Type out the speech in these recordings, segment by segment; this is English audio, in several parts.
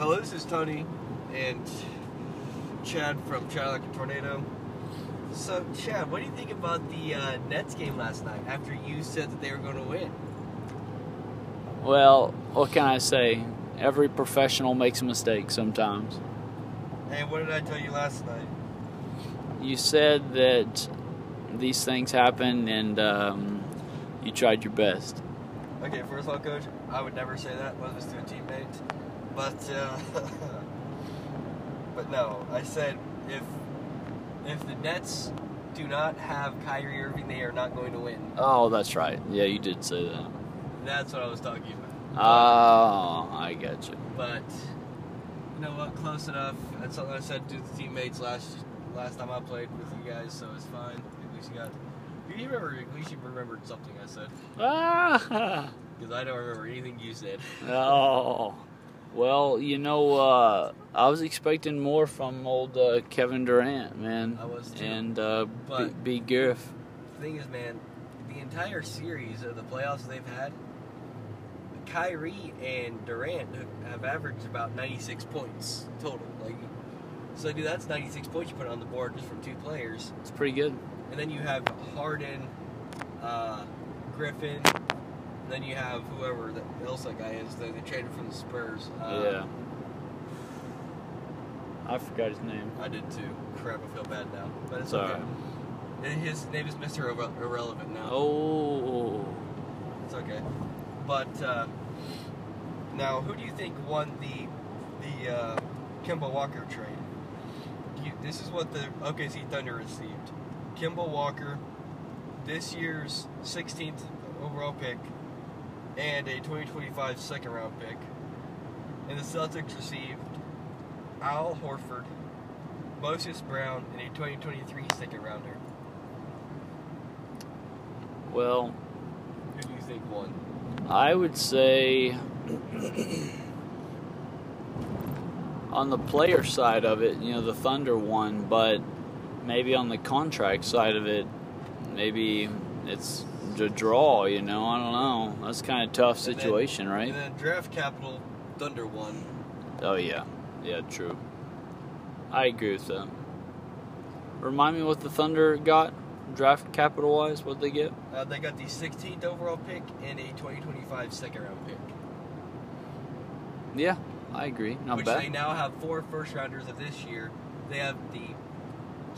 Hello, this is Tony and Chad from Chad Like a Tornado. So, Chad, what do you think about the uh, Nets game last night after you said that they were going to win? Well, what can I say? Every professional makes a mistake sometimes. Hey, what did I tell you last night? You said that these things happen and um, you tried your best. Okay, first of all, Coach, I would never say that. Let us to a teammate. But, uh, but no, I said if if the Nets do not have Kyrie Irving, they are not going to win. Oh, that's right. Yeah, you did say that. That's what I was talking about. Oh, I get you. But you know what? Close enough. That's something I said to the teammates last last time I played with you guys, so it's fine. At least you got. You remember? At least you remembered something I said. Ah, Because I don't remember anything you said. oh. Well, you know, uh, I was expecting more from old uh, Kevin Durant, man. I was too. And uh, B, B. Griff. The thing is, man, the entire series of the playoffs they've had, Kyrie and Durant have averaged about 96 points total. Like, so dude, that's 96 points you put on the board just from two players. It's pretty good. And then you have Harden, uh, Griffin, then you have whoever that else that guy is. They, they traded from the Spurs. Uh, yeah. I forgot his name. I did too. Crap, I feel bad now, but it's It's okay. His name is Mr. Irre- Irrelevant now. Oh. It's okay. But uh, now, who do you think won the the uh, Kemba Walker trade? You, this is what the OKC Thunder received: Kemba Walker, this year's 16th overall pick, and a 2025 second round pick. And the Celtics received Al Horford, Moses Brown, and a 2023 second rounder. Well, Who do you think won? I would say on the player side of it, you know, the Thunder won, but maybe on the contract side of it, maybe it's a draw, you know, I don't know. That's kind of tough And then- situation, right? And draft capital, Thunder won. Oh yeah. Yeah, true. I agree with that. Remind me what the Thunder got draft capital wise, what they get? Uh, they got the 16th overall pick and a 2025 second round pick, Yeah, I agree. Not which bad. they now have four first rounders of this year. They have the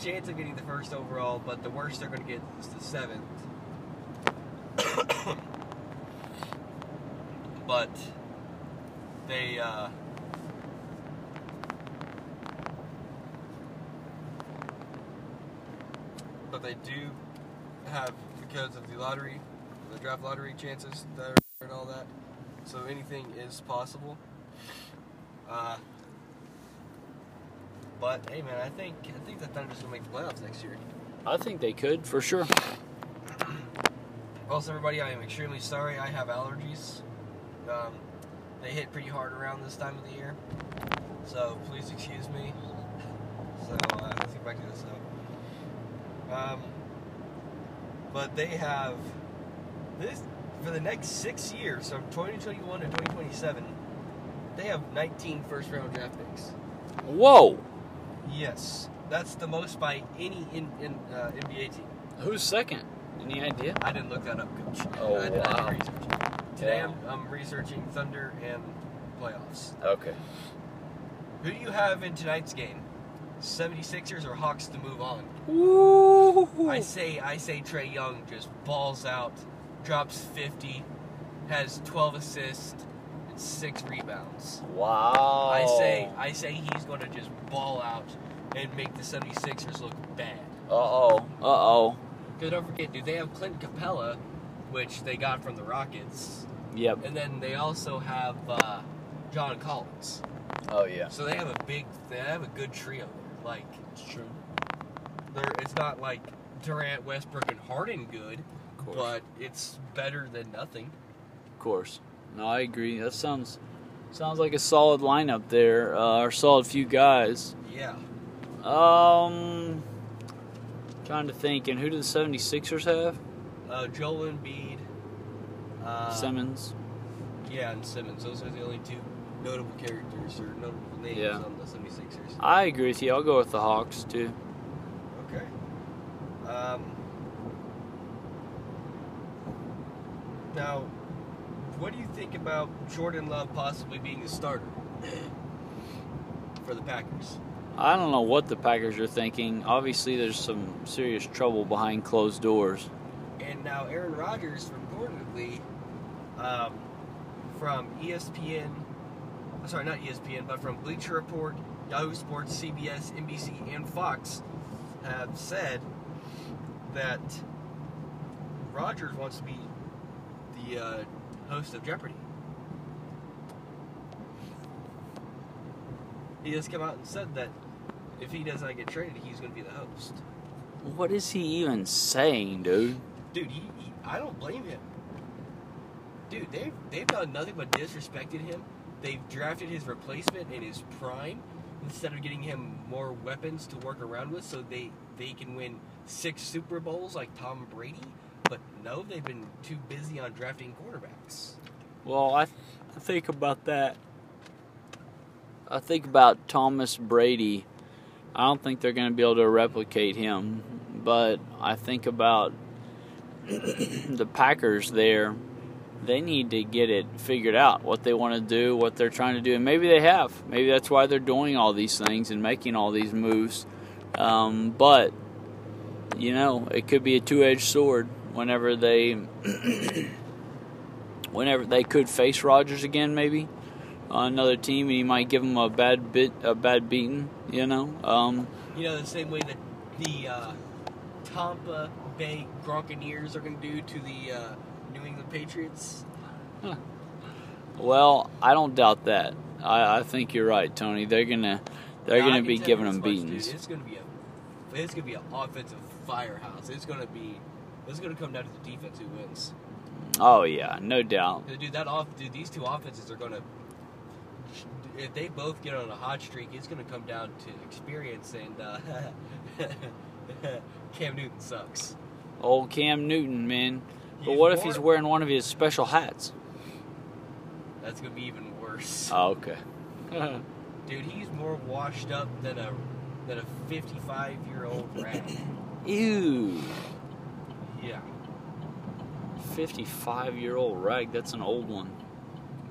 chance of getting the first overall, but the worst they're going to get is the seventh. but they uh, but they do have because of the lottery, the draft lottery chances that are and all that. So anything is possible. Uh, but hey, man, I think I think the Thunder's gonna make the playoffs next year. I think they could for sure. Also, everybody, I am extremely sorry. I have allergies. Um, they hit pretty hard around this time of the year, so please excuse me. So uh, let's get back to this now. Um, but they have this for the next six years, from 2021 to 2027. They have 19 first round draft picks. Whoa! Yes, that's the most by any in, in uh, NBA team. Who's second? Any idea? I didn't look that up, Coach. Oh, I did wow. research. Today Wow. I'm, I'm researching Thunder and playoffs. Okay. Who do you have in tonight's game? 76ers or Hawks to move on? Ooh. I say I say Trae Young just balls out, drops 50, has 12 assists, and six rebounds. Wow. I say I say he's going to just ball out and make the 76ers look bad. Uh-oh. Uh oh. Don't forget, dude, they have Clint Capela, which they got from the Rockets, Yep. and then they also have uh, John Collins. Oh yeah. So they have a big, they have a good trio. Like, It's true. they're, it's not like Durant, Westbrook, and Harden good, Of course. but it's better than nothing. Of course. No, I agree. That sounds sounds like a solid lineup there, uh, or solid few guys. Yeah. Um, trying to think. And who do the 76ers have? Uh, Joel Embiid. Uh, Simmons. Yeah, and Simmons. Those are the only two notable characters or notable names Yeah. on the 76ers. I agree with you. I'll go with the Hawks too. Okay. Um, now, what do you think about Jordan Love possibly being a starter for the Packers? I don't know what the Packers are thinking. Obviously, there's some serious trouble behind closed doors. And now Aaron Rodgers reportedly um, from ESPN, sorry, not ESPN, but from Bleacher Report, Yahoo Sports, CBS, NBC, and Fox have said that Rodgers wants to be the uh, host of Jeopardy. He has come out and said that if he does not get traded, he's going to be the host. What is he even saying, dude? Dude, he, he, I don't blame him. Dude, they've they've done nothing but disrespected him. They've drafted his replacement in his prime instead of getting him more weapons to work around with, so they they can win six Super Bowls like Tom Brady. But no, they've been too busy on drafting quarterbacks. Well, I, th- I think about that. I think about Thomas Brady. I don't think they're going to be able to replicate him, but I think about the Packers there. They need to get it figured out what they want to do, what they're trying to do, and maybe they have. Maybe that's why they're doing all these things and making all these moves. Um, but you know, it could be a two-edged sword whenever they whenever they could face Rodgers again, maybe another team, and he might give them a bad bit, a bad beating. You know, um, You know, the same way that the uh, Tampa Bay Gronkaneers are going to do to the uh, New England Patriots. well, I don't doubt that. I, I think you're right, Tony. They're gonna they're Now, gonna be giving them this much, dude, beatings. It's gonna be a, it's gonna be an offensive firehouse. It's gonna be, it's gonna come down to the defense who wins. Oh yeah, no doubt. Dude, that off, dude, these two offenses are gonna, if they both get on a hot streak, it's gonna come down to experience and uh, Cam Newton sucks. Old Cam Newton, man. But He's what if he's wearing one of his special hats? That's gonna be even worse. Oh, okay. Dude, he's more washed up than a than a 55 year old rat. Ew. Yeah, 55 year old rag. That's an old one.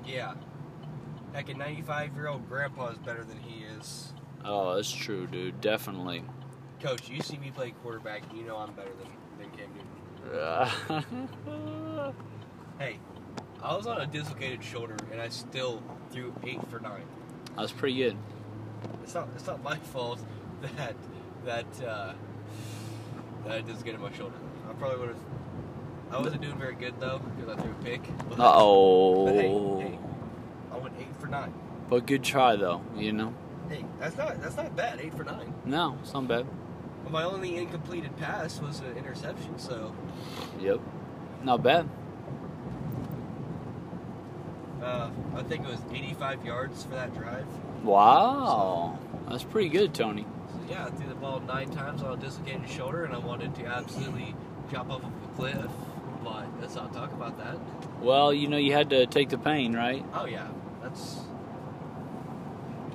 yeah. Heck, a 95 year old grandpa is better than he is. Oh, that's true, dude. Definitely. Coach, you see me play quarterback, you know I'm better than, than Cam Newton. Hey, I was on a dislocated shoulder and I still threw eight for nine. that's pretty good. It's not it's not my fault that that uh, that I dislocated my shoulder. I probably would have. I wasn't doing very good though because I threw a pick. Uh oh. Hey, hey, I went eight for nine. But good try, though, you know? Hey, that's not that's not bad. Eight for nine. No, it's not bad. My only incompleted pass was an interception. So Yep. Not bad. uh, I think it was 85 yards for that drive. Wow. That's pretty good, Tony. So yeah, I threw the ball nine times on a dislocated shoulder, and I wanted to absolutely drop off of a cliff. But let's not talk about that. Well, you know, you had to take the pain, right? Oh yeah, that's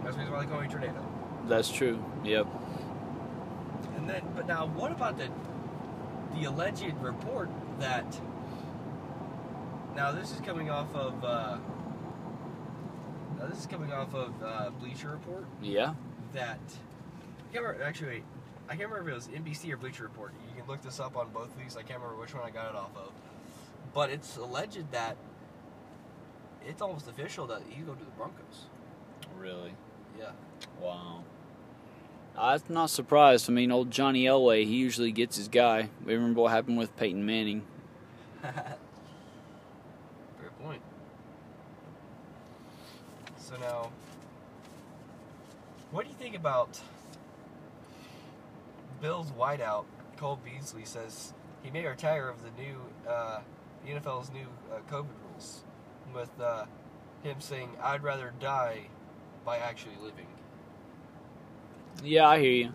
that's the reason why they call me tornado. That's true. Yep. And then, but now, what about the the alleged report that? Now this is coming off of. Uh, now this is coming off of uh, Bleacher Report Yeah. that. I can't remember. Actually, wait, I can't remember if it was NBC or Bleacher Report. You can look this up on both of these. I can't remember which one I got it off of. But it's alleged that it's almost official that he's going to the Broncos. Really? Yeah. Wow. I'm not surprised. I mean, old Johnny Elway, he usually gets his guy. We remember what happened with Peyton Manning. Fair point. So now, what do you think about Bills wideout? Cole Beasley says he may retire of the new uh, the NFL's new uh, COVID rules, with uh, him saying, "I'd rather die by actually living." Yeah, I hear you.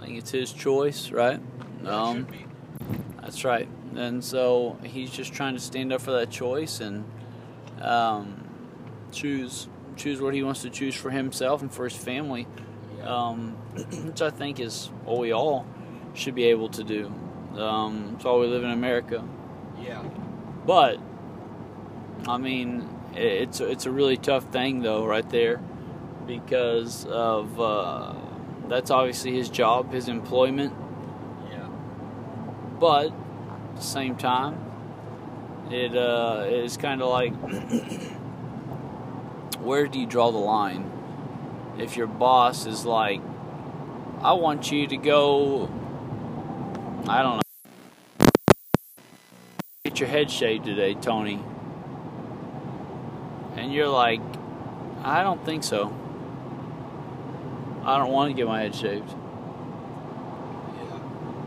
I think it's his choice, right? Um. That's right. And so he's just trying to stand up for that choice, and um, choose choose what he wants to choose for himself and for his family, um, which I think is what we all should be able to do. Um, that's why we live in America. yeah. But I mean, it's it's a really tough thing though, right there, because of uh, that's obviously his job, his employment. Yeah. But at the same time, it uh, is kind of like where do you draw the line? If your boss is like, I want you to go, I don't know, get your head shaved today, Tony. And you're like, I don't think so. I don't want to get my head shaved. Yeah.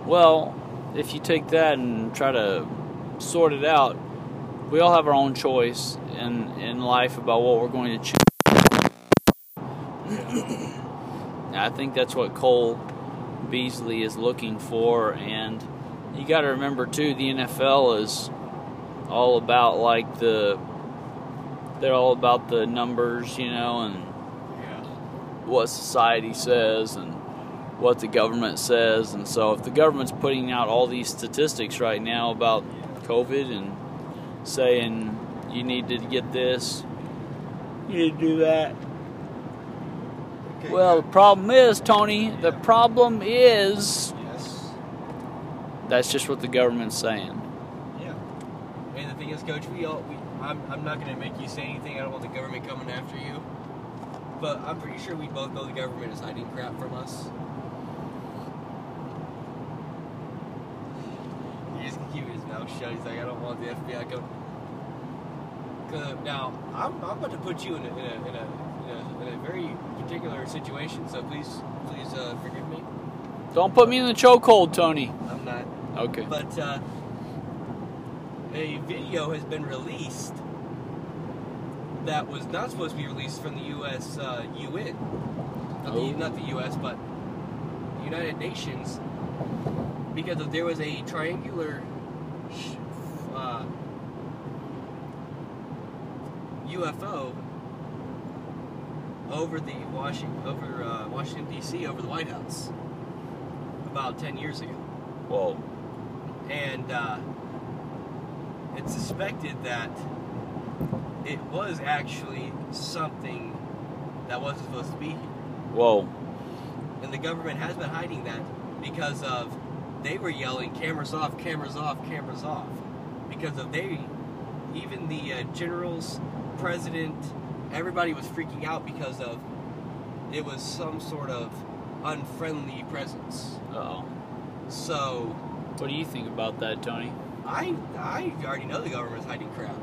Well, if you take that and try to sort it out, we all have our own choice in, in life about what we're going to choose. I think that's what Cole Beasley is looking for. And you got to remember, too, the NFL is all about like the. They're all about the numbers, you know, and Yeah. what society says and what the government says. And so, if the government's putting out all these statistics right now about COVID and saying you need to get this, you need to do that. Okay, Well, the problem is, Tony, the problem is Yes. that's just what the government's saying. Yeah. And the thing is, Coach, we all we I'm I'm not gonna make you say anything. I don't want the government coming after you. But I'm pretty sure we both know the government is hiding crap from us. He just keep his mouth shut. He's like, I don't want the FBI coming. Cause now I'm, I'm about to put you in a in a, in a, in a, in a very particular situation. So please please uh, forgive me. Don't put me in the chokehold, Tony. I'm not Okay. but uh, a video has been released that was not supposed to be released from the U.S. Uh, UN, not, Oh. the, not the U.S. but the United Nations, because of, there was a triangular sh- uh, UFO over the Washington over uh, Washington D.C. over the White House about ten years ago Whoa. and it's suspected that it was actually something that wasn't supposed to be here. Whoa. And the government has been hiding that because of they were yelling cameras off, cameras off, cameras off. Because of they, even the uh, generals, president, everybody was freaking out because of it was some sort of unfriendly presence. Uh oh. So What do you think about that, Tony? I I already know the government's hiding crap.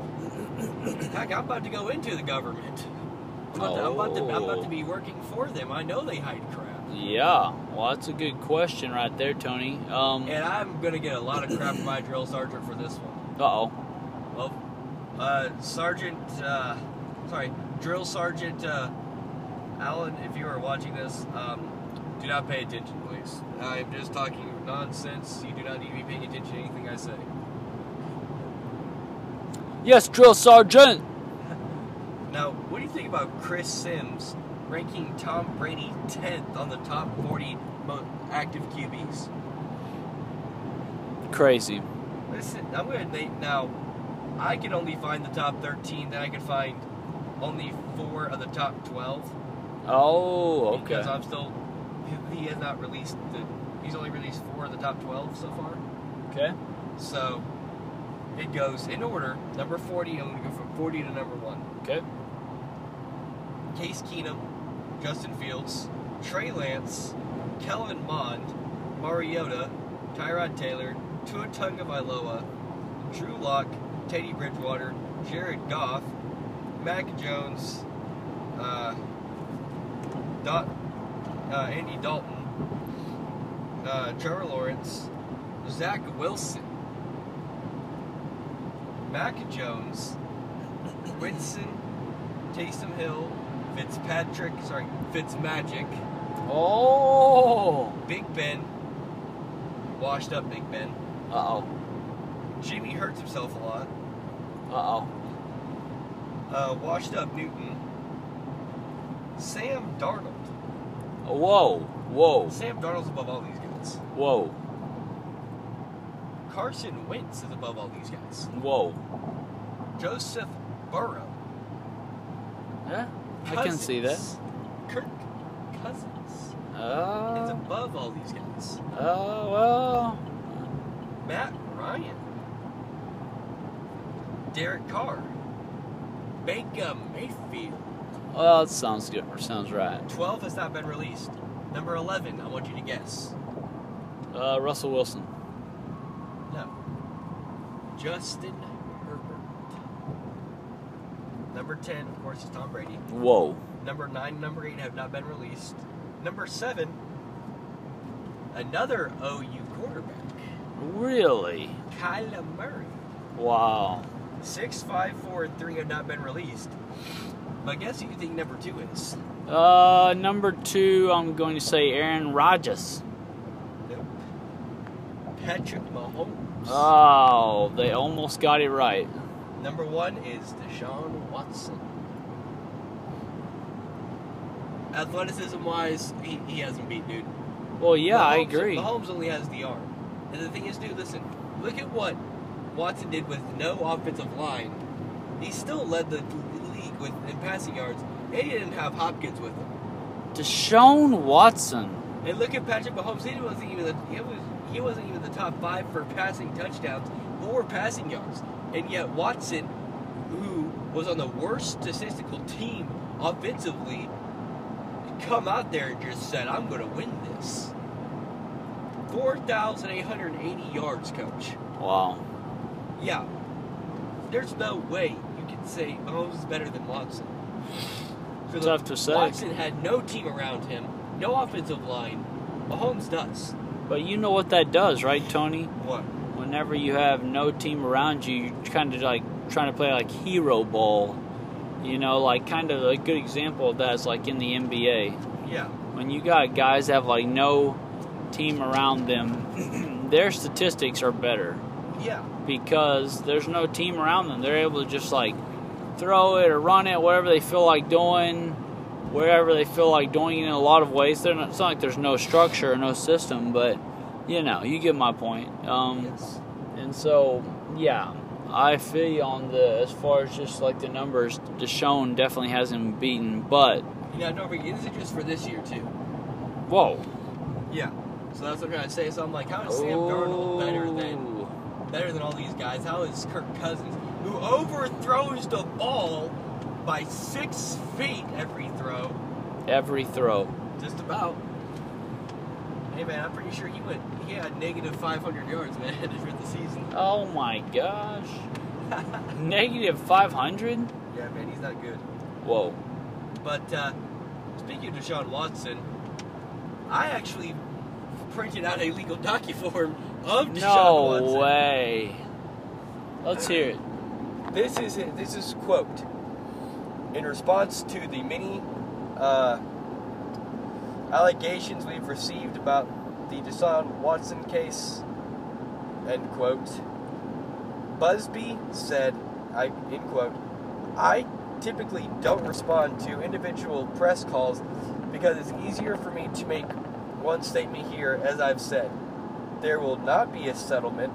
Heck, I'm about to go into the government. I'm about, to, I'm, about to, I'm about to be working for them. I know they hide crap. Yeah. Well, that's a good question right there, Tony. Um. And I'm going to get a lot of crap from my drill sergeant for this one. Uh oh. Well, uh, Sergeant, uh, sorry, Drill Sergeant uh, Allen, if you are watching this, um, do not pay attention, please. I'm just talking nonsense. You do not need to be paying attention to anything I say. Yes, drill sergeant. Now, what do you think about Chris Sims ranking Tom Brady 10th on the top 40 mo- active QBs? Crazy. Listen, I'm gonna name now. I can only find the top 13. Then I can find only four of the top 12 Oh, okay. because I'm still. He he has not released the. He's only released four of the top 12 so far. Okay. So it goes in order. Number 40. I'm gonna go from 40 to number one. Okay. Case Keenum, Justin Fields, Trey Lance, Kellen Mond, Mariota, Tyrod Taylor, Tua Tagovailoa, Drew Lock, Teddy Bridgewater, Jared Goff, Mac Jones, uh, Dot, uh, Andy Dalton, uh, Trevor Lawrence, Zach Wilson, Mac Jones, Winston, Taysom Hill, Fitzpatrick, sorry, Fitzmagic, Oh. Big Ben, washed up Big Ben. Uh oh. Jimmy hurts himself a lot. Uh oh. Uh, washed up Newton. Sam Darnold. Whoa, whoa, Sam Darnold's above all these guys. whoa, Carson Wentz is above all these guys. whoa. Joseph Burrow. Yeah, I can see that. Kirk Cousins is Uh, above all these guys. uh, well, Matt Ryan. Derek Carr. Baker Mayfield. well, it sounds good. Or sounds right. 12 has not been released. Number 11, I want you to guess. Uh, Russell Wilson. Justin Herbert. Number 10, of course, is Tom Brady. Whoa. Number 9 number 8 have not been released. Number 7, another OU quarterback, Really? Kyler Murray. Wow. 6, 5, 4, and 3 have not been released. But guess who you think number 2 is? Uh, number two, I'm going to say Aaron Rodgers. Nope. Patrick Mahomes. Oh, they almost got it right. Number 1 is Deshaun Watson. Athleticism wise, he, he hasn't beat dude. Well, yeah, I Mahomes- agree. Mahomes only has the arm. And the thing is, dude, listen, look at what Watson did with no offensive line. He still led the league with in passing yards, and he didn't have Hopkins with him. Deshaun Watson. And look at Patrick Mahomes. He wasn't even he was he wasn't even the top five for passing touchdowns or passing yards, and yet Watson, who was on the worst statistical team offensively, come out there and just said, "I'm going to win this." Four thousand eight hundred eighty yards, coach. Wow. Yeah, there's no way you can say Mahomes is better than Watson. Tough to say. Watson had no team around him, no offensive line. Mahomes does. But you know what that does, right, Tony? What? Whenever you have no team around you, you're kind of like trying to play like hero ball. You know, like kind of a good example of that is like in the NBA. Yeah. When you got guys that have like no team around them, their statistics are better Yeah. because there's no team around them. They're able to just like throw it or run it, whatever they feel like doing, wherever they feel like doing it in a lot of ways. They're not, it's not like there's no structure or no system, but you know, you get my point. Um, Yes. and so, yeah, I feel you on the as far as just like the numbers. Deshaun definitely hasn't beaten, but Yeah, don't forget, this is just for this year, too. whoa, Yeah. So that's what I'm trying to say. So I'm like, how is Sam Darnold better than better than all these guys? How is Kirk Cousins, who overthrows the ball by six feet every throw, every throw? just about? Hey man, I'm pretty sure he went. He had negative 500 yards, man, for the season. Oh my gosh, negative five hundred. Yeah, man, he's not good. Whoa. But uh, speaking of Deshaun Watson, I actually printed out a legal docuform of Deshaun No Watson. No way. Let's hear it. This is it. this is quote in response to the many uh, allegations we've received about the Deshaun Watson case. End quote. Buzbee said, "I end quote. I typically don't respond to individual press calls because it's easier for me to make one statement here, as I've said. There will not be a settlement,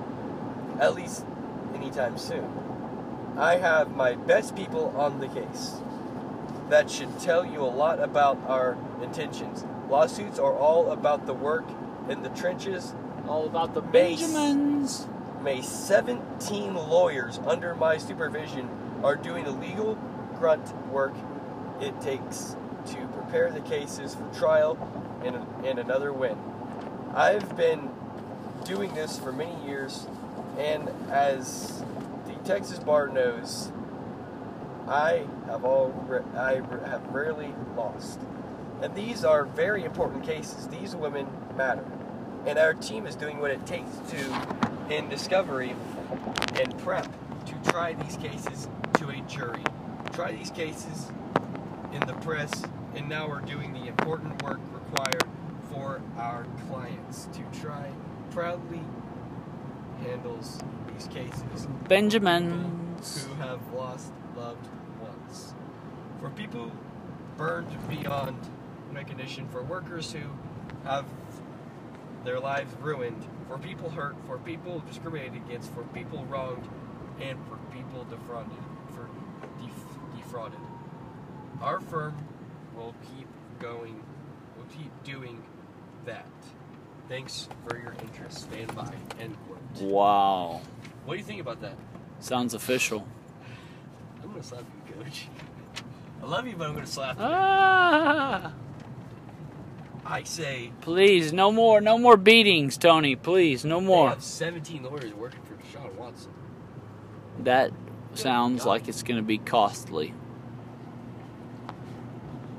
at least anytime soon. I have my best people on the case. That should tell you a lot about our intentions. Lawsuits are all about the work in the trenches. All about the Base. Benjamins. May 17 lawyers under my supervision are doing the legal grunt work it takes to prepare the cases for trial and, and another win. I've been doing this for many years, and as Texas bar knows, I have all I have rarely lost. And these are very important cases. These women matter. And our team is doing what it takes to, in discovery and prep, to try these cases to a jury. Try these cases in the press, and now we're doing the important work required for our clients to try proudly handles these cases Benjamins. who have lost loved ones. for people burned beyond recognition, for workers who have their lives ruined, for people hurt, for people discriminated against, for people wronged, and for people defrauded. For def- defrauded. Our firm will keep going. Will keep doing that. Thanks for your interest. Stand by. End quote. Wow. What do you think about that? Sounds official. I'm gonna slap you, coach. I love you, but I'm gonna slap you. Ah! I say Please, no more, no more beatings, Tony. Please, no they more. have 17 lawyers working for Deshaun Watson. That sounds like it's going to be costly.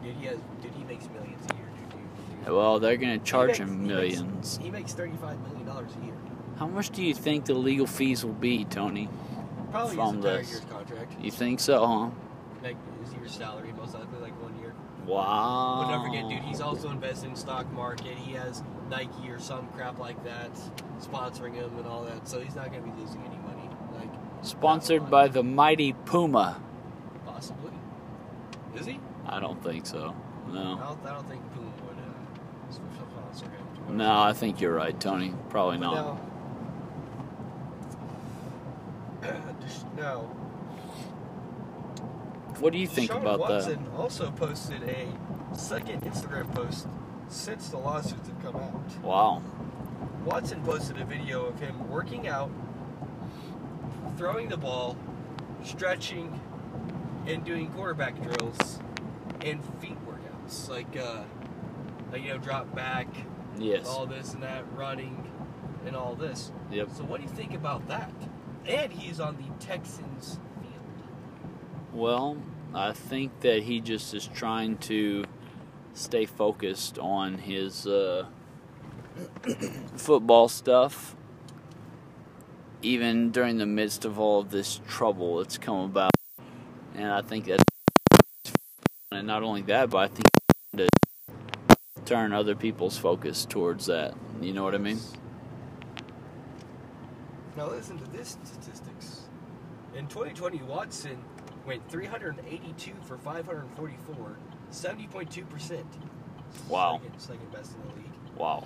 Dude, he has. Dude, he makes millions a year. Dude, dude. Well, they're going to charge makes- him he makes- millions. He makes 35 million dollars a year. How much do you think the legal fees will be, Tony? Probably From his this. year's contract. You think so, huh? Like his year's salary, most likely like one year. Wow. But don't forget, dude, he's also invested in stock market. He has Nike or some crap like that sponsoring him and all that. So he's not going to be losing any money. Like Sponsored by the mighty Puma. possibly. Is he? I don't think so. I No. don't, I don't think Puma would uh, sponsor him. No, I think you're right, Tony. Probably not. now, What do you think Deshaun about Watson also posted a second Instagram post since the lawsuits have come out. Wow. Watson posted a video of him working out, throwing the ball, stretching, and doing quarterback drills and feet workouts like uh, like you know drop back, Yes. all this and that, running, and all this. Yep. So what do you think about that? And he's on the Texans field. Well, I think that he just is trying to stay focused on his uh, football stuff, even during the midst of all of this trouble that's come about. And I think that's and not only that, but I think to turn other people's focus towards that. You know what I mean? Now listen to this statistics. In 2020, Watson went 382 for 544, 70.2 percent. Wow. Second, second best in the league. Wow.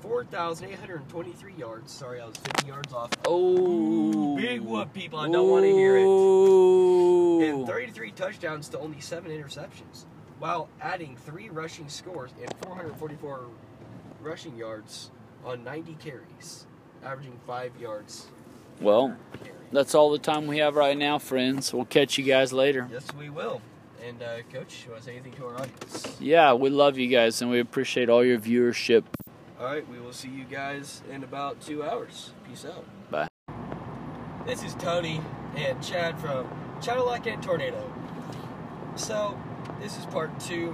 4,823 yards. Sorry, I was 50 yards off. Oh, Big whoop, people. I don't want to hear it. And 33 touchdowns to only seven interceptions, while adding three rushing scores and 444 rushing yards on 90 carries, averaging five yards. Well, that's all the time we have right now, friends. We'll catch you guys later. Yes, we will. And uh, coach, you want to say anything to our audience? Yeah, we love you guys and we appreciate all your viewership. All right, we will see you guys in about two hours. Peace out. Bye. This is Tony and Chad from Cadillac and Tornado. So, this is part two.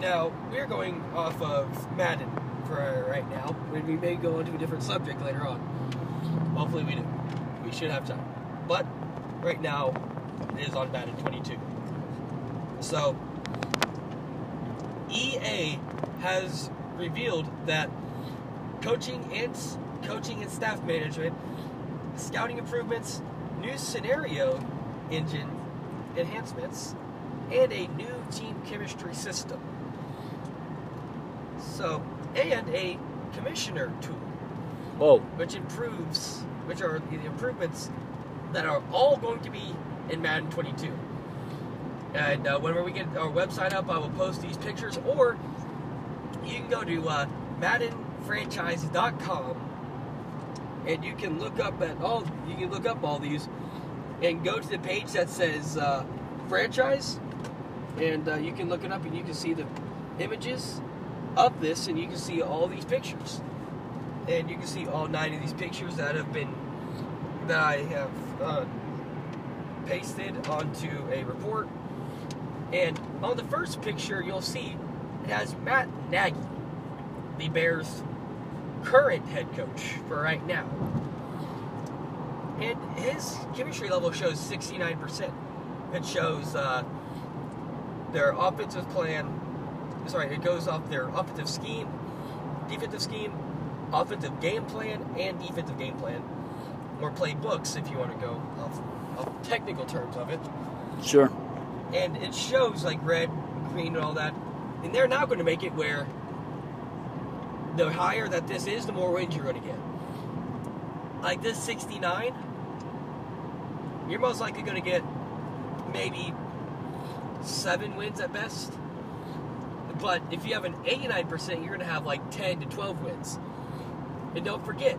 Now, we're going off of Madden for right now. We may go into a different subject later on. Hopefully, we do. We should have time. But, right now, it is on Madden 22. So, EA has revealed that coaching and coaching and staff management, scouting improvements, new scenario engine enhancements, and a new team chemistry system. So, and a commissioner tool, Whoa. which improves, which are the improvements that are all going to be in Madden 22. And uh, whenever we get our website up, I will post these pictures, or you can go to uh, MaddenFranchise.com and you can look up at all. You can look up all these and go to the page that says uh, franchise, and uh, you can look it up and you can see the images of this, and you can see all these pictures, and you can see all nine of these pictures that have been that I have uh, pasted onto a report. And on the first picture, you'll see it has Matt Nagy, the Bears' current head coach for right now. And his chemistry level shows 69%. It shows uh, their offensive plan, sorry, it goes off their offensive scheme, defensive scheme, offensive game plan, and defensive game plan. Or playbooks if you want to go off, off technical terms of it. Sure. and it shows like red, green, and all that. And they're now going to make it where the higher that this is, the more wins you're going to get. Like this 69, you're most likely going to get maybe seven wins at best. But if you have an 89%, you're going to have like 10 to 12 wins. And don't forget,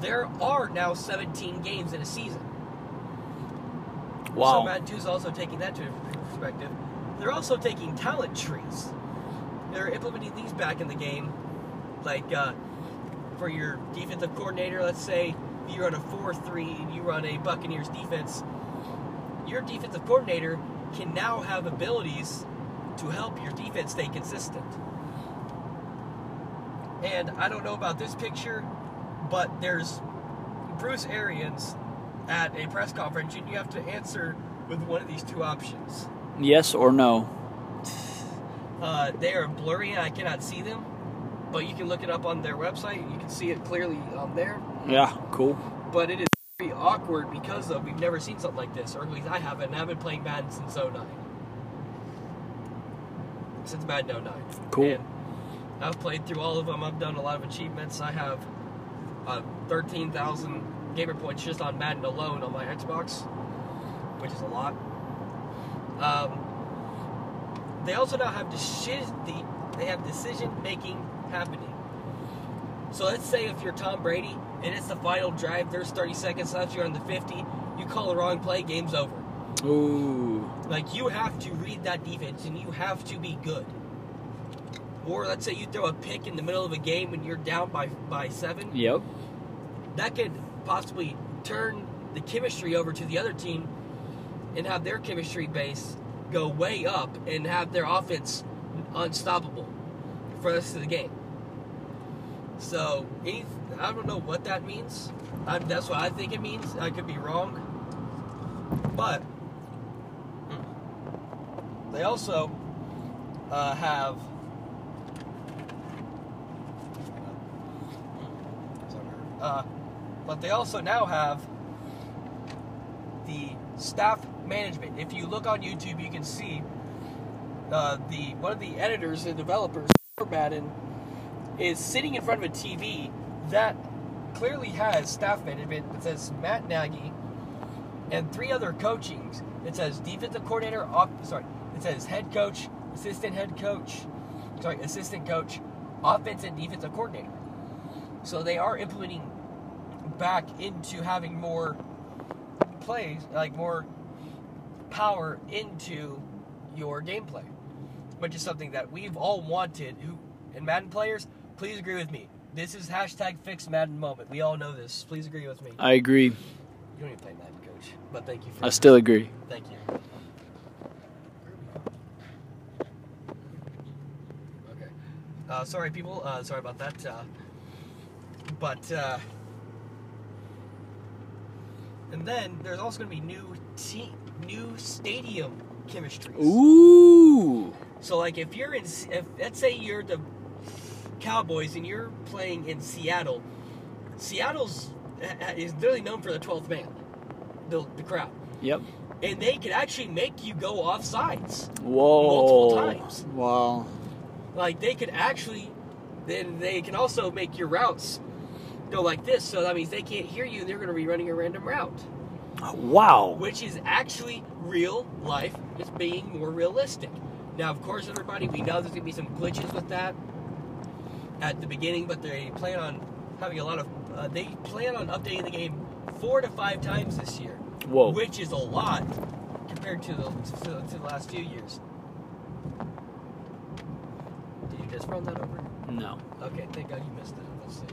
there are now 17 games in a season. So Wow. Madden 2 is also taking that to perspective. They're also taking talent trees. They're implementing these back in the game, like uh, for your defensive coordinator. Let's say you run a 4-3 and you run a Buccaneers defense. Your defensive coordinator can now have abilities to help your defense stay consistent. And I don't know about this picture, but there's Bruce Arians at a press conference, and you have to answer with one of these two options. Yes or no? Uh, they are blurry, and I cannot see them, but you can look it up on their website. You can see it clearly on there. Yeah, cool. But it is awkward because of we've never seen something like this, or at least I haven't. And I've been playing Madden since 09. Since Madden 09. Cool. And I've played through all of them. I've done a lot of achievements. I have uh, 13,000 gamer points just on Madden alone on my Xbox, which is a lot. Um, they also now have decision they have decision making happening. So let's say if you're Tom Brady and it's the final drive, there's 30 seconds left, you're on the 50, you call the wrong play, game's over. Ooh. Like you have to read that defense and you have to be good. Or let's say you throw a pick in the middle of a game and you're down by by seven. Yep. That could possibly turn the chemistry over to the other team and have their chemistry base go way up and have their offense unstoppable for the rest of the game. So any, I don't know what that means. I, that's what I think it means. I could be wrong, but they also uh, have. Uh, but they also now have the staff management. If you look on YouTube, you can see uh, the one of the editors and developers Madden is sitting in front of a TV that clearly has staff management that says Matt Nagy and three other coachings. It says defensive coordinator, off, sorry, it says head coach, assistant head coach, sorry, assistant coach, offense and defensive coordinator. So they are implementing back into having more plays, like more power into your gameplay, which is something that we've all wanted. Who and Madden players, please agree with me. This is hashtag fix Madden moment. We all know this. Please agree with me. I agree. You don't even play Madden, coach, but thank you for I still agree. Thank you. Okay. Uh, sorry, people. Uh, sorry about that. Uh, but uh, and then there's also going to be new team, new stadium chemistries. Ooh. So like if you're in, if let's say you're the Cowboys and you're playing in Seattle, Seattle's is literally known for the 12th man, the, the crowd Yep. and they could actually make you go off sides. Whoa. Multiple times. Wow. Like they could actually, then they can also make your routes go like this. So that means they can't hear you, and they're going to be running a random route, Wow. which is actually real life. It's being more realistic. Now, of course, everybody, we know there's going to be some glitches with that at the beginning, but they plan on having a lot of. Uh, they plan on updating the game four to five times this year. Whoa. which is a lot compared to the to, to the last few years. Did you just run that over? No. Okay, thank God you missed it. Let's see.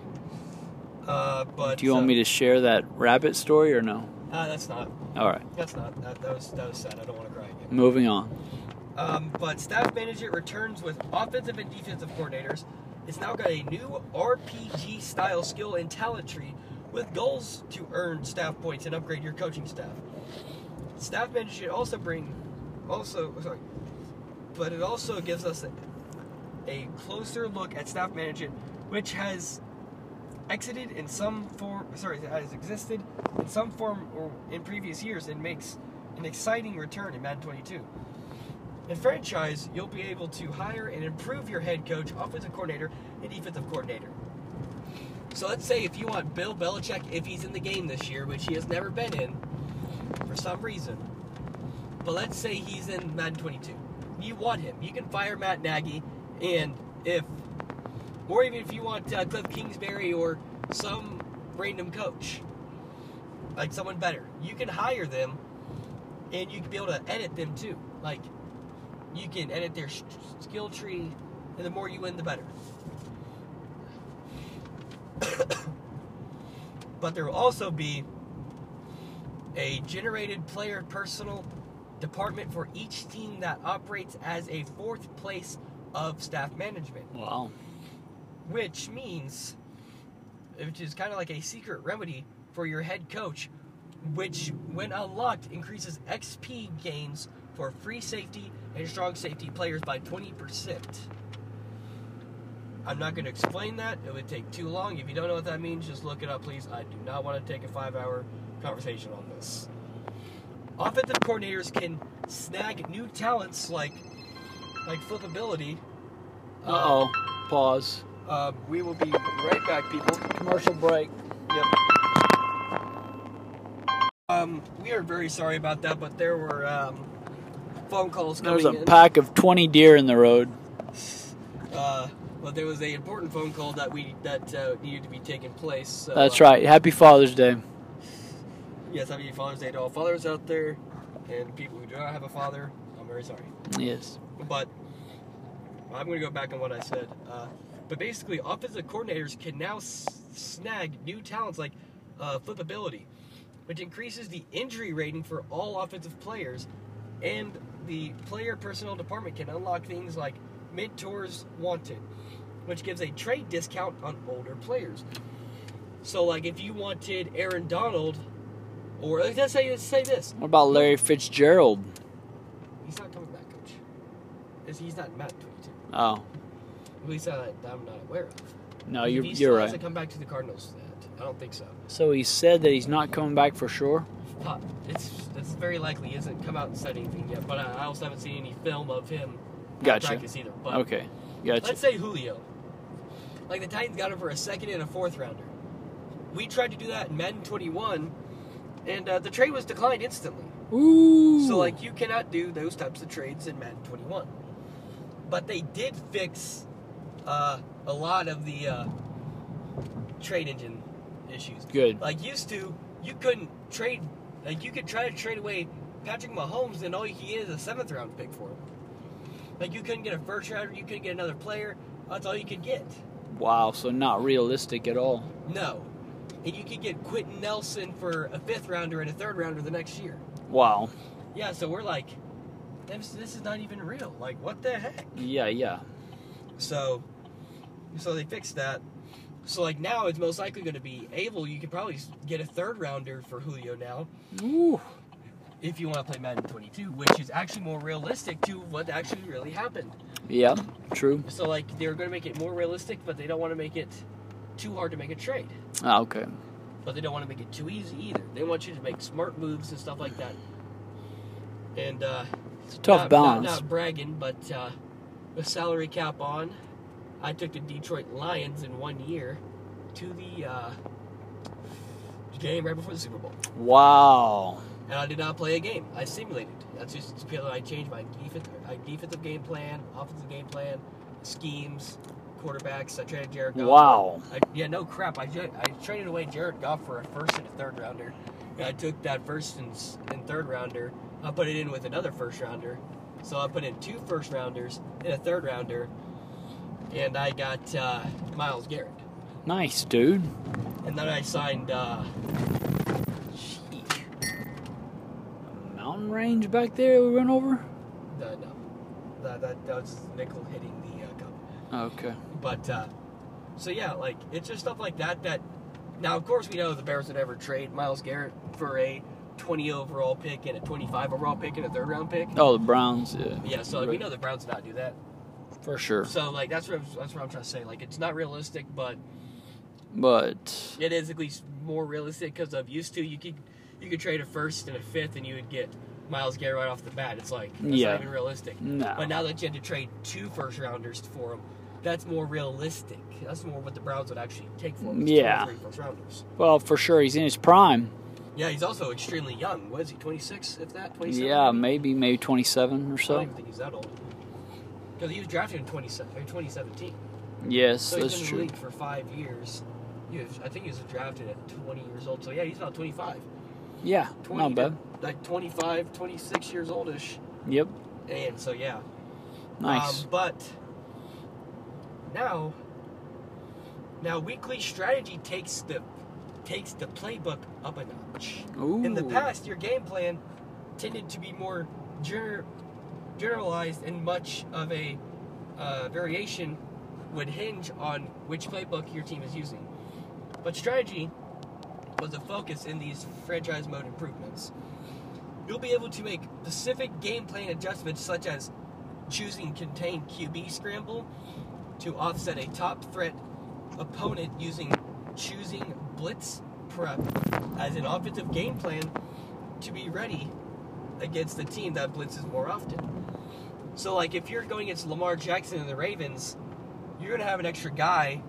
Uh, but Do you want uh, me to share that rabbit story or no? Uh, that's not. All right. That's not. That, that was that was sad. I don't want to cry again. Moving on. Um, but staff manager returns with offensive and defensive coordinators. It's now got a new RPG style skill and talent tree with goals to earn staff points and upgrade your coaching staff. Staff manager should also bring, also sorry, but it also gives us a, a closer look at staff management, which has exited in some form. Sorry, has existed in some form or in previous years, and makes an exciting return in Madden 22. In franchise, you'll be able to hire and improve your head coach, offensive coordinator, and defensive coordinator. So let's say if you want Bill Belichick, if he's in the game this year, which he has never been in for some reason, but let's say he's in Madden 22. You want him. You can fire Matt Nagy, and if, or even if you want uh, Cliff Kingsbury or some random coach, like someone better, you can hire them, and you can be able to edit them too. Like, you can edit their skill tree, and the more you win, the better. but there will also be a generated player personal department for each team that operates as a fourth place of staff management, Wow. which means, which is kind of like a secret remedy for your head coach, which, when unlocked, increases XP gains for free safety and strong safety players by 20%. I'm not going to explain that. It would take too long. If you don't know what that means, just look it up, please. I do not want to take a five hour conversation on this. Offensive coordinators can snag new talents like like flippability. Uh oh. Pause. Uh, we will be right back, people. Commercial break. Yep. Um, we are very sorry about that, but there were um, phone calls coming There's a in. pack of 20 deer in the road. Uh, but there was a important phone call that we that uh, needed to be taking place. So, That's uh, right. Happy Father's Day. Yes, happy Father's Day to all fathers out there and people who do not have a father. I'm very sorry. Yes. But I'm going to go back on what I said. Uh, but basically, offensive coordinators can now s- snag new talents like uh, flippability, which increases the injury rating for all offensive players, and the player personnel department can unlock things like mentors wanted, which gives a trade discount on older players. So, like if you wanted Aaron Donald, or let's say let's say this, What about Larry Fitzgerald? he's not coming back, coach. Is he's not Matt 22. Oh, At least uh, that I'm not aware of. no, you're, he you're right. hasn't come back to the Cardinals yet. I don't think so. So he said that he's not coming back for sure? It's it's very likely he hasn't come out and said anything yet. But I I also haven't seen any film of him Gotcha. practice either. But Okay. Gotcha. let's say Julio. Like the Titans got him for a second and a fourth rounder. We tried to do that in Madden 21, and uh, the trade was declined instantly. Ooh. So like you cannot do those types of trades in Madden 21. But they did fix uh, a lot of the uh, trade engine issues. Good. Like used to, you couldn't trade. Like you could try to trade away Patrick Mahomes, and all you get is a seventh round pick for him. Like you couldn't get a first rounder, you couldn't get another player. That's all you could get. Wow, so not realistic at all. No, and you could get Quenton Nelson for a fifth rounder and a third rounder the next year. Wow. Yeah, so we're like, this, this is not even real. Like, what the heck? Yeah, yeah. So, so they fixed that. So like now it's most likely going to be able. You could probably get a third rounder for Julio now Ooh. if you want to play Madden 22, which is actually more realistic to what actually really happened. Yeah, true. So like they're going to make it more realistic, but they don't want to make it too hard to make a trade. Ah, okay. But they don't want to make it too easy either. They want you to make smart moves and stuff like that. And uh, It's a tough not, balance. Not, not bragging, but uh, with salary cap on, I took the Detroit Lions in one year to the uh, game right before the Super Bowl, Wow. and I did not play a game. I simulated. That's just because I changed my defensive, my defensive game plan, offensive game plan, schemes, quarterbacks. I traded Jared Goff. Wow. I, yeah, no crap. I, I traded away Jared Goff for a first and a third rounder. And I took that first and, and third rounder. I put it in with another first rounder. So I put in two first rounders and a third rounder. And I got uh, Myles Garrett. Nice, dude. And then I signed. Uh. A mountain range back there we went over? uh, no, that, that, that was nickel hitting the uh, cup. Okay. But uh, so yeah, like it's just stuff like that. That now, of course, we know the Bears would ever trade Myles Garrett for a 20 overall pick and a 25 overall pick and a third round pick. Oh, the Browns, yeah. Yeah, so we know the Browns would not do that. For sure. So like that's what I'm, that's what I'm trying to say. Like it's not realistic, but But, it is at least more realistic because of used to you could you could trade a first and a fifth and you would get Myles Garrett right off the bat. It's like that's Yeah. not even realistic. No. But now that you had to trade two first rounders for him, that's more realistic. That's more what the Browns would actually take for him. is two or Yeah. first rounders. Well, for sure, he's in his prime. Yeah, he's also extremely young. What is he? Twenty six, if that. Twenty seven. Yeah, maybe maybe 27 or so. I don't even think he's that old. Because he was drafted in 20, 2017. Yes, So he's that's been in the true. league for five years. Was, I think he was drafted at 20 years old. So yeah, he's about 25. Yeah, 20 not bad. Like 25, 26 years oldish. Yep, And so yeah. nice. Um, but now, now weekly strategy takes the takes the playbook up a notch. Ooh. In the past, your game plan tended to be more gener- generalized, and much of a uh, variation would hinge on which playbook your team is using. But strategy was a focus in these franchise mode improvements. You'll be able to make specific game plan adjustments, such as choosing contained QB scramble to offset a top threat opponent using choosing blitz prep as an offensive game plan to be ready against the team that blitzes more often. So, like, if you're going against Lamar Jackson and the Ravens, you're going to have an extra guy.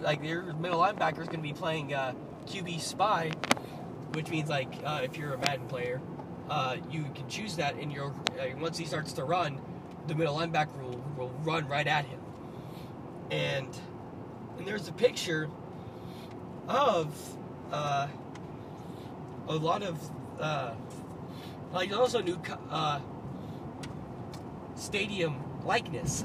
Like, your middle linebacker is going to be playing uh, QB spy, which means, like, uh, if you're a Madden player, uh, you can choose that, and you're, uh, once he starts to run, the middle linebacker will, will run right at him. And, and there's a picture of uh, a lot of uh, like also new uh, stadium likeness.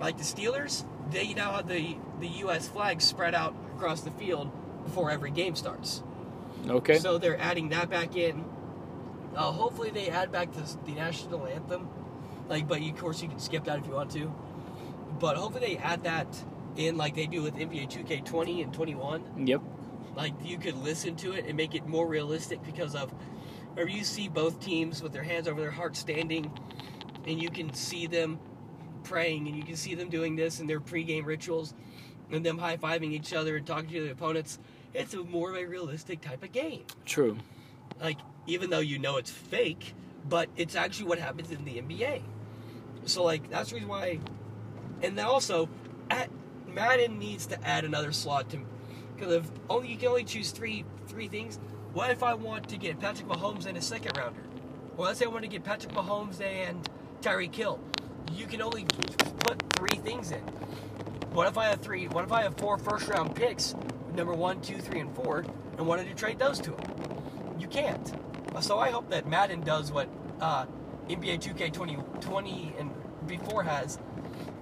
Like the Steelers, they now have the the U.S. flag spread out across the field before every game starts. okay. So they're adding that back in. Uh, hopefully they add back the, the national anthem. Like, but you, of course you can skip that if you want to. But hopefully they add that in like they do with NBA 2K20 and 21 yep. like you could listen to it and make it more realistic because of or you see both teams with their hands over their hearts standing and you can see them praying and you can see them doing this in their pregame rituals and them high-fiving each other and talking to the opponents. It's a more of a realistic type of game. True. like even though you know it's fake but it's actually what happens in the nba so like that's the reason why and also at madden needs to add another slot to because if only you can only choose three three things. What if i want to get patrick mahomes in a second rounder? Well, let's say i want to get patrick mahomes and Tyreek Hill. you can only put three things in what if i have three what if i have four first round picks number one two three and four and wanted to trade those to them you can't. So I hope that Madden does what uh, NBA 2K 20, 20 and before has.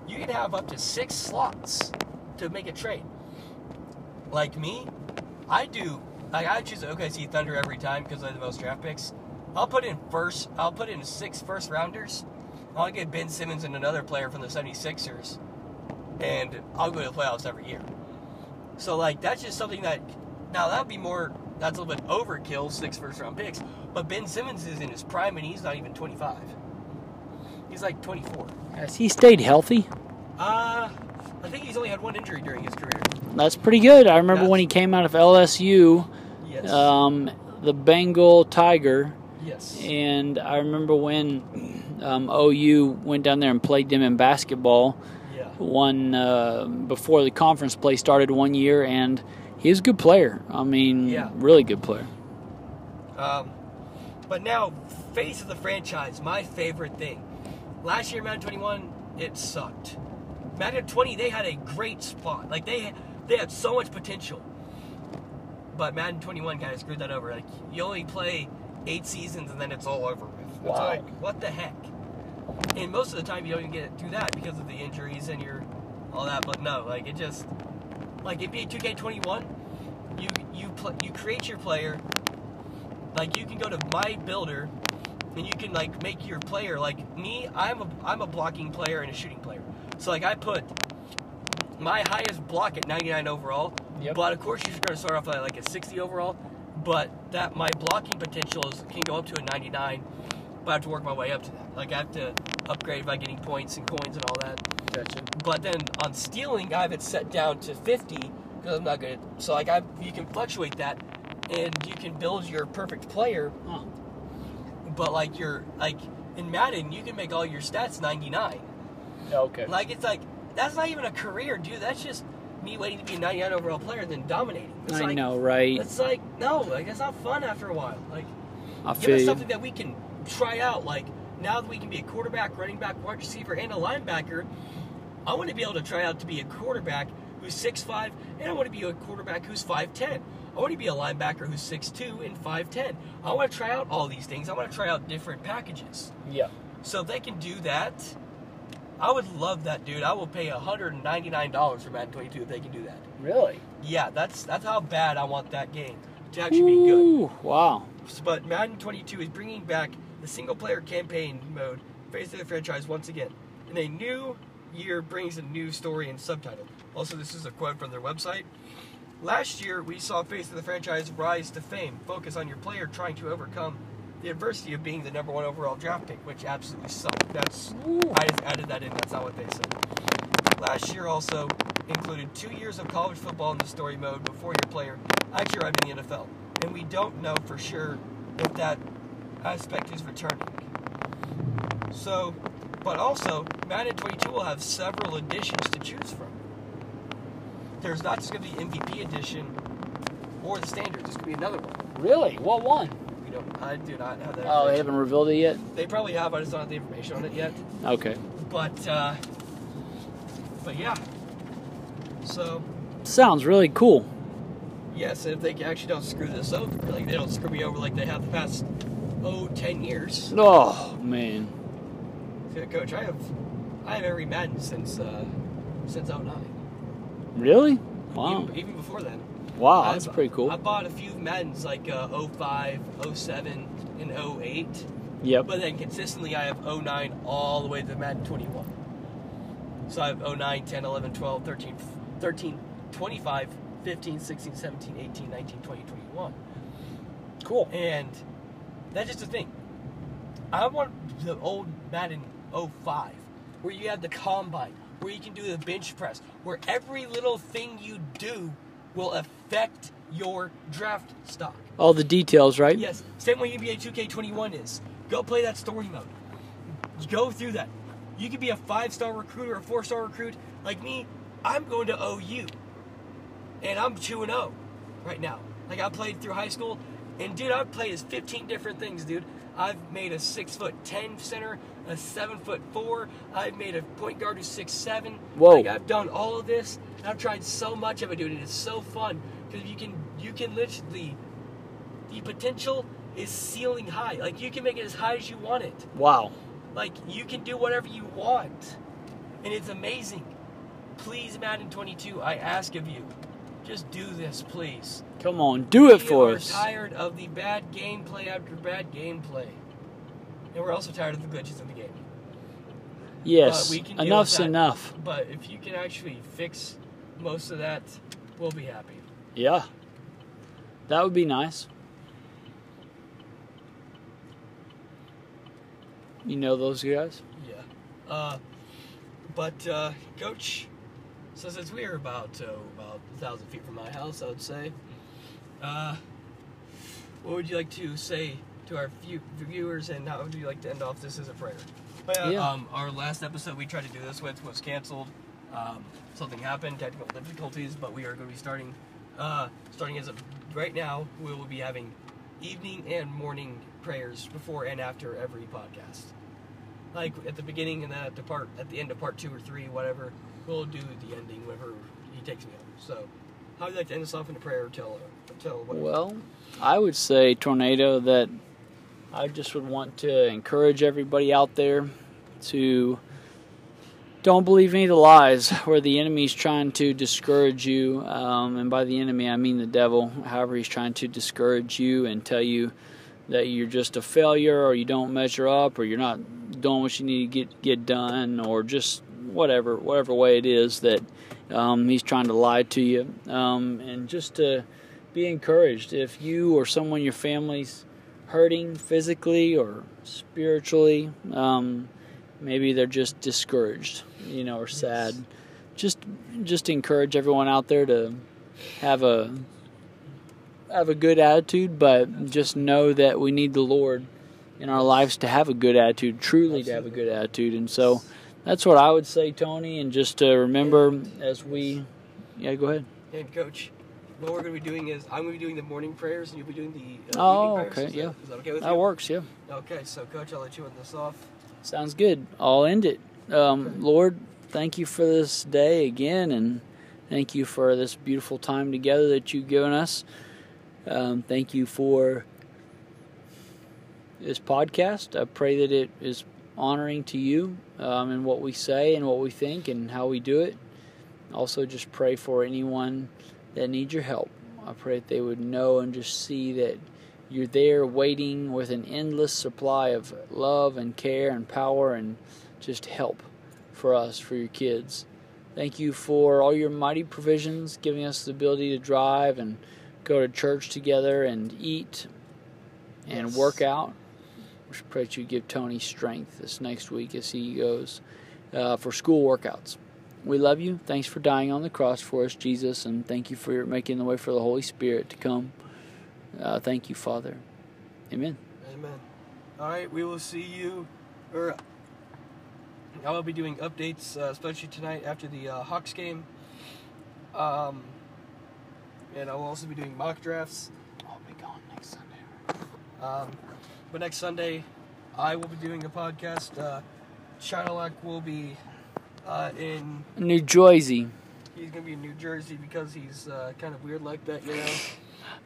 You can have up to six slots to make a trade. Like me, I do. Like I choose OKC Thunder every time because I have the most draft picks. I'll put in first. I'll put in six first rounders. I'll get Ben Simmons and another player from the 76ers, and I'll go to the playoffs every year. So like that's just something that now that'd be more that's a little bit overkill, six first round picks. But Ben Simmons is in his prime and he's not even twenty five. He's like twenty four. Has he stayed healthy? Uh I think he's only had one injury during his career. That's pretty good. I remember Yes. when he came out of LSU, Yes. um, the Bengal Tiger, yes. and I remember when um, OU went down there and played them in basketball. Yeah. One uh, before the conference play started one year, and he was a good player. I mean, Yeah. really good player. Um, but now, face of the franchise, my favorite thing. Last year, Madden 21, it sucked. Madden 20, they had a great spot. Like they they had so much potential. But Madden 21 kind of screwed that over. Like you only play eight seasons and then it's all over with. It's Wow. like what the heck? And most of the time you don't even get through that because of the injuries and your all that. But no, like it just like NBA 2K21, you you pl- you create your player like you can go to my builder and you can like make your player like me i'm a i'm a blocking player and a shooting player so like i put my highest block at 99 overall Yep. but of course you're going to start off at like a 60 overall but that my blocking potential is, can go up to a 99 but i have to work my way up to that like i have to upgrade by getting points and coins and all that Gotcha. but then on stealing, I have it set down to 50 because I'm not good. At, so like I, you can fluctuate that, and you can build your perfect player. Huh. but like you're like in Madden, you can make all your stats 99. Okay. Like it's like that's not even a career, dude. That's just me waiting to be a 99 overall player, and then dominating. It's I like, know, right? It's like no, like it's not fun after a while. Like I give us something that we can try out. Like now that we can be a quarterback, running back, wide receiver, and a linebacker, I want to be able to try out to be a quarterback who's 6'5", and I want to be a quarterback who's 5'10". I want to be a linebacker who's 6'2", and 5'10". I want to try out all these things. I want to try out different packages. Yeah. So if they can do that, I would love that, dude. I will pay $199 for Madden 22 if they can do that. Really? Yeah, that's that's how bad I want that game to actually be good. Wow. But Madden 22 is bringing back the single player campaign mode, face of the franchise once again. And a new year brings a new story and subtitle. Also, this is a quote from their website. Last year, we saw Face of the franchise rise to fame. Focus on your player trying to overcome the adversity of being the number one overall draft pick, which absolutely sucked. That's I just added that in. That's not what they said. Last year also included two years of college football in the story mode before your player actually arrived in the NFL, and we don't know for sure if that aspect is returning. So, but also Madden 22 will have several editions to choose from. There's not just going to be MVP edition or the standard. There's going to be another one. Really? What one? We don't. I do not have that. Oh, they haven't revealed it yet? They probably have. I just don't have the information on it yet. Okay. But, uh, but yeah. So Sounds really cool. yes, if they actually don't screw this over, like they don't screw me over like they have the past oh 10 years. Oh, man. Yeah, Coach, I have I have every Madden since uh, since 09. Really? Wow. Even, even before then. Wow, I've- that's pretty cool. I bought a few Maddens like uh, 05, 07, and 08. Yep. But then consistently I have 09 all the way to Madden 21. So I have 09, 10, 11, 12, 13, 13 25, 15, 16, 17, 18, 19, 20, 21. Cool. And that's just the thing. I want the old Madden 05, where you have the combine, where you can do the bench press, where every little thing you do will affect your draft stock. All the details, right? Yes, same way NBA 2K21 is. Go play that story mode. Go through that. You could be a five star recruit or a four star recruit. Like me, I'm going to OU. And I'm 2 0 right now. Like I played through high school. And dude, I've played as 15 different things, dude. I've made a six foot 10 center, a seven foot four. I've made a point guard who's six seven. Whoa. Like I've done all of this. And I've tried so much of it, dude. And it's so fun because you can you can literally the potential is ceiling high. Like you can make it as high as you want it. Wow. Like you can do whatever you want. And it's amazing. Please, Madden 22, I ask of you, just do this, please. Come on, do it for us. We're tired of the bad gameplay after bad gameplay. And we're also tired of the glitches in the game. Yes. But we can deal Enough's enough. But if you can actually fix most of that, we'll be happy. Yeah. That would be nice. You know those guys? Yeah. Uh, but uh, Coach, so since we are about uh, about a thousand feet from my house, I would say, uh, what would you like to say to our few viewers, and how would you like to end off this as a prayer? Oh, yeah. Yeah. Um, our last episode we tried to do this with was canceled. Um, something happened, technical difficulties, but we are going to be starting. Uh, starting as of right now, we will be having evening and morning prayers before and after every podcast like at the beginning and then at the part at the end of part two or three, whatever, we'll do the ending whenever he takes me home. So, how would you like to end us off in a prayer till uh, till whatever? Well, I would say, Tornado, that I just would want to encourage everybody out there to don't believe any of the lies where the enemy's trying to discourage you. Um, and by the enemy, I mean the devil. However, he's trying to discourage you and tell you that you're just a failure or you don't measure up or you're not doing what you need to get, get done or just whatever, whatever way it is that um, he's trying to lie to you. Um, and just to be encouraged if you or someone in your family's hurting physically or spiritually um, maybe they're just discouraged you know or sad just just encourage everyone out there to have a have a good attitude but just know that we need the lord in our lives to have a good attitude, truly to have a good attitude. And so that's what I would say, Tony. And just to remember as we, yeah, go ahead. And coach, what we're going to be doing is I'm going to be doing the morning prayers, and you'll be doing the uh, Oh, evening prayers. okay, Is yeah. That, is that okay with That you? works, yeah. Okay, so coach, I'll let you end this off. Sounds good. I'll end it. Um, Lord, thank you for this day again, and thank you for this beautiful time together that you've given us. Um, thank you for this podcast. I pray that it is honoring to you um, in what we say and what we think and how we do it. Also, just pray for anyone that needs your help. I pray that they would know and just see that you're there waiting with an endless supply of love and care and power and just help for us, for your kids. Thank you for all your mighty provisions, giving us the ability to drive and go to church together and eat and Yes. work out. Pray that you give Tony strength this next week as he goes uh, for school workouts. We love you. Thanks for dying on the cross for us, Jesus, and thank you for making the way for the Holy Spirit to come. Uh, thank you, Father. Amen. Amen. All right, we will see you. Or I will be doing updates, uh, especially tonight after the uh, Hawks game. Um, and I will also be doing mock drafts. I'll be gone next Sunday. Um, but next Sunday, I will be doing a podcast. Uh, Shadowlock will be uh, in. New Jersey. He's gonna be in New Jersey because he's uh, kind of weird like that, you know.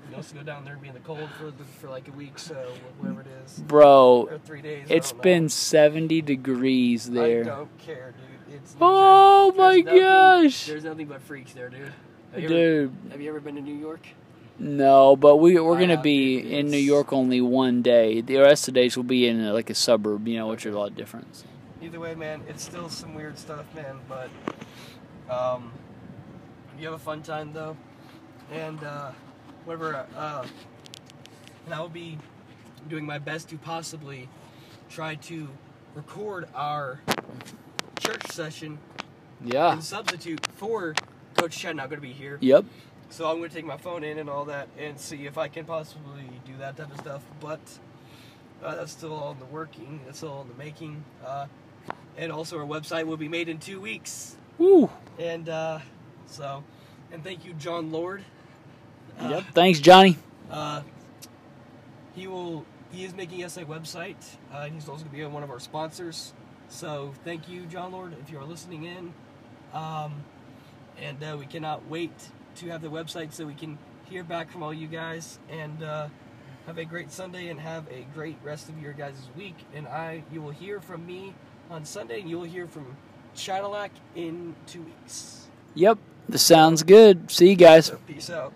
He wants to go down there and be in the cold for the, for like a week, so whatever it is, Bro, or three days. It's don't know. been 70 degrees there. I don't care, dude. It's New Oh Jersey. my There's nothing- gosh. There's nothing but freaks there, dude. Have Dude, ever, have you ever been to New York? No, but we, we're going to be in New York only one day. The rest of the days will be in uh, like a suburb, you know, which is a lot different. So. Either way, man, it's still some weird stuff, man. But um, you have a fun time though, and uh, whatever. Uh, and I will be doing my best to possibly try to record our church session Yeah. and substitute for Coach Chad not going to be here. Yep. So I'm going to take my phone in and all that and see if I can possibly do that type of stuff. But uh, that's still all in the working. It's all in the making. Uh, and also our website will be made in two weeks. Woo. And uh, so, and thank you, John Lord. Uh, Yep. Thanks, Johnny. Uh, he will. He is making us a website. Uh, and he's also going to be one of our sponsors. So thank you, John Lord, if you are listening in. Um, and uh, we cannot wait to have the website so we can hear back from all you guys and uh, have a great Sunday and have a great rest of your guys' week. And I, you will hear from me on Sunday, and you will hear from Shadowlack in two weeks. Yep. This sounds good. See you guys. Peace out.